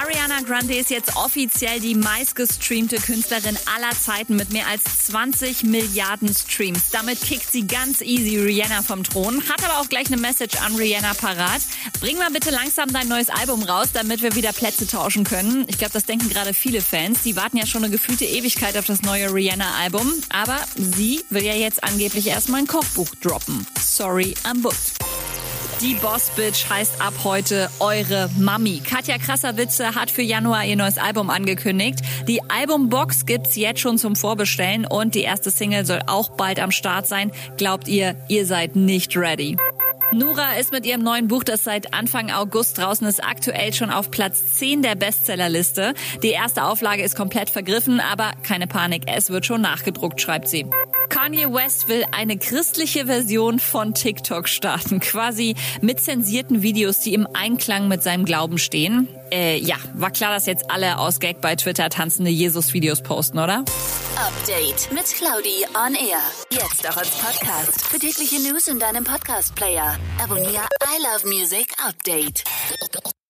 Ariana Grande ist jetzt offiziell die meistgestreamte Künstlerin aller Zeiten mit mehr als 20 Milliarden Streams. Damit kickt sie ganz easy Rihanna vom Thron, hat aber auch gleich eine Message an Rihanna parat. Bring mal bitte langsam dein neues Album raus, damit wir wieder Plätze tauschen können. Ich glaube, das denken gerade viele Fans. Die warten ja schon eine gefühlte Ewigkeit auf das neue Rihanna-Album. Aber sie will ja jetzt angeblich erstmal ein Kochbuch droppen. Sorry, I'm booked. Die Boss Bitch heißt ab heute eure Mami. Katja Krasserwitze hat für Januar ihr neues Album angekündigt. Die Albumbox gibt's jetzt schon zum Vorbestellen und die erste Single soll auch bald am Start sein. Glaubt ihr, ihr seid nicht ready? Nura ist mit ihrem neuen Buch, das seit Anfang August draußen ist, aktuell schon auf Platz 10 der Bestsellerliste. Die erste Auflage ist komplett vergriffen, aber keine Panik, es wird schon nachgedruckt, schreibt sie. Kanye West will eine christliche Version von TikTok starten, quasi mit zensierten Videos, die im Einklang mit seinem Glauben stehen. Äh, ja, war klar, dass jetzt alle aus Gag bei Twitter tanzende Jesus-Videos posten, oder? Update mit Claudi on Air. Jetzt auch als Podcast. Für tägliche News in deinem Podcast-Player. Abonniere I Love Music Update.